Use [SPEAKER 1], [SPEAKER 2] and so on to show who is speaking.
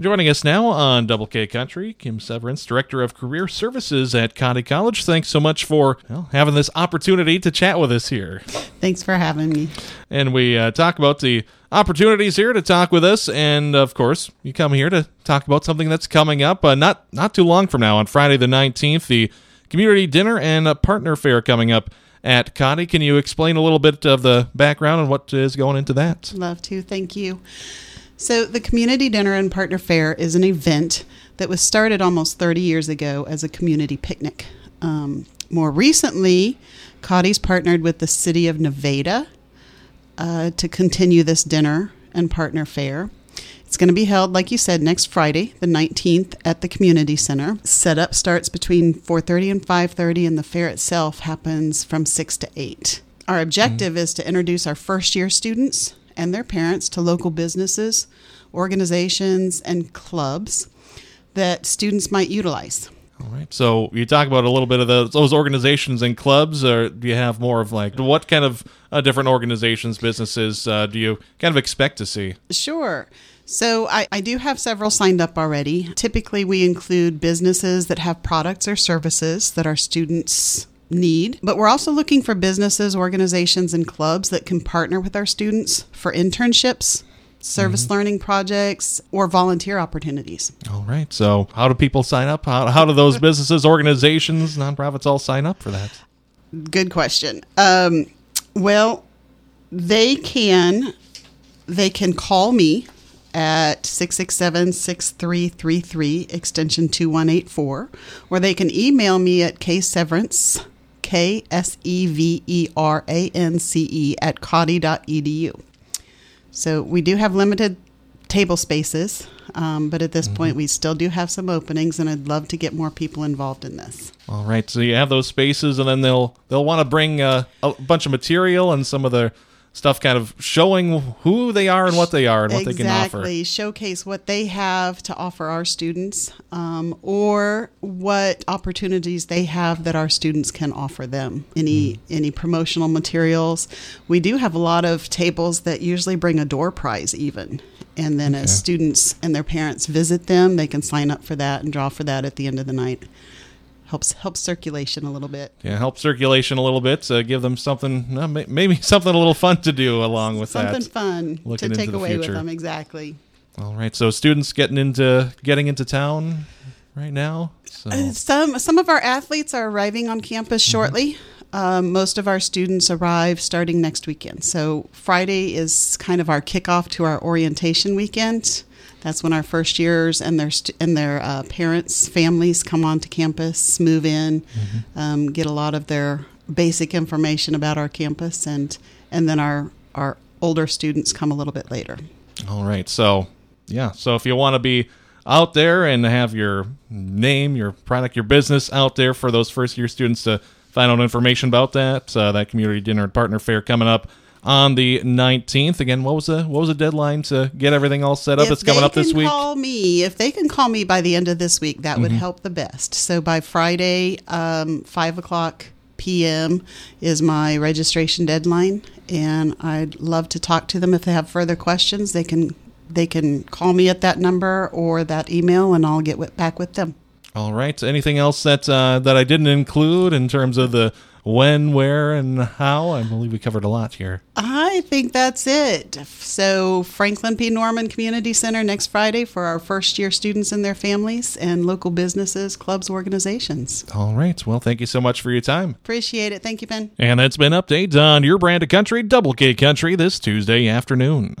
[SPEAKER 1] Joining us now on Double K Country, Kim Severance, Director of Career Services at Cottey College. Thanks so much for well, having this opportunity to chat with us here.
[SPEAKER 2] Thanks for having me.
[SPEAKER 1] And we uh, talk about the opportunities here to talk with us, and of course, you come here to talk about something that's coming up uh, not not too long from now on Friday the nineteenth, the community dinner and a partner fair coming up at Cottey. Can you explain a little bit of the background and what is going into that?
[SPEAKER 2] Love to. Thank you. So, the Community Dinner and Partner Fair is an event that was started almost 30 years ago as a community picnic. Um, more recently, Cottey's partnered with the city of Nevada uh, to continue this dinner and partner fair. It's going to be held, like you said, next Friday, the 19th, at the community center. Setup starts between 4:30 and 5:30, and the fair itself happens from 6 to 8. Our objective mm-hmm. is to introduce our first year students and their parents to local businesses, organizations, and clubs that students might utilize.
[SPEAKER 1] All right. So you talk about a little bit of those, those organizations and clubs, or do you have more of like what kind of uh, different organizations, businesses uh, do you kind of expect to see?
[SPEAKER 2] Sure. So I, I do have several signed up already. Typically, we include businesses that have products or services that our students need, but we're also looking for businesses, organizations, and clubs that can partner with our students for internships, service mm-hmm. learning projects, or volunteer opportunities.
[SPEAKER 1] All right. So, how do people sign up? How, how do those businesses, organizations, nonprofits all sign up for that?
[SPEAKER 2] Good question. Um, well, they can they can call me at 667 6333, extension 2184, or they can email me at kseverance, K S E V E R A N C E, at cottey.edu. So we do have limited table spaces, um, but at this mm-hmm. point we still do have some openings, and I'd love to get more people involved in this.
[SPEAKER 1] All right, so you have those spaces, and then they'll they'll want to bring uh, a bunch of material and some of the stuff kind of showing who they are and what they are and what
[SPEAKER 2] exactly.
[SPEAKER 1] they can offer.
[SPEAKER 2] Exactly. Showcase what they have to offer our students um, or what opportunities they have that our students can offer them. Any mm. any promotional materials. We do have a lot of tables that usually bring a door prize even. And then okay. as students and their parents visit them, they can sign up for that and draw for that at the end of the night helps helps circulation a little bit.
[SPEAKER 1] Yeah, help circulation a little bit. So give them something, uh, maybe something a little fun to do along with
[SPEAKER 2] something
[SPEAKER 1] that.
[SPEAKER 2] Something fun to take away future. with them. Exactly.
[SPEAKER 1] All right. So students getting into getting into town right now. So.
[SPEAKER 2] Uh, some some of our athletes are arriving on campus mm-hmm. shortly. Mm-hmm. Um, most of our students arrive starting next weekend. So Friday is kind of our kickoff to our orientation weekend. That's when our first years and their st- and their uh, parents, families come onto campus, move in, mm-hmm. um, get a lot of their basic information about our campus, and and then our our older students come a little bit later.
[SPEAKER 1] All right, so yeah, so if you want to be out there and have your name, your product, your business out there for those first year students to find out information about that, uh, that community dinner and partner fair coming up on the 19th. Again, what was the what was the deadline to get everything all set up?
[SPEAKER 2] If
[SPEAKER 1] it's coming up this week.
[SPEAKER 2] Call me if they can call me by the end of this week. That would mm-hmm. help the best. So by Friday, um, five o'clock p.m. is my registration deadline, and I'd love to talk to them if they have further questions. They can they can call me at that number or that email, and I'll get back with them.
[SPEAKER 1] All right. Anything else that uh, that I didn't include in terms of the when, where, and how? I believe we covered a lot here.
[SPEAKER 2] I think that's it. So, Franklin P. Norman Community Center next Friday for our first year students and their families, and local businesses, clubs, organizations.
[SPEAKER 1] All right. Well, thank you so much for your time.
[SPEAKER 2] Appreciate it. Thank you, Ben.
[SPEAKER 1] And that's been updates on your brand of country, Double K Country, this Tuesday afternoon.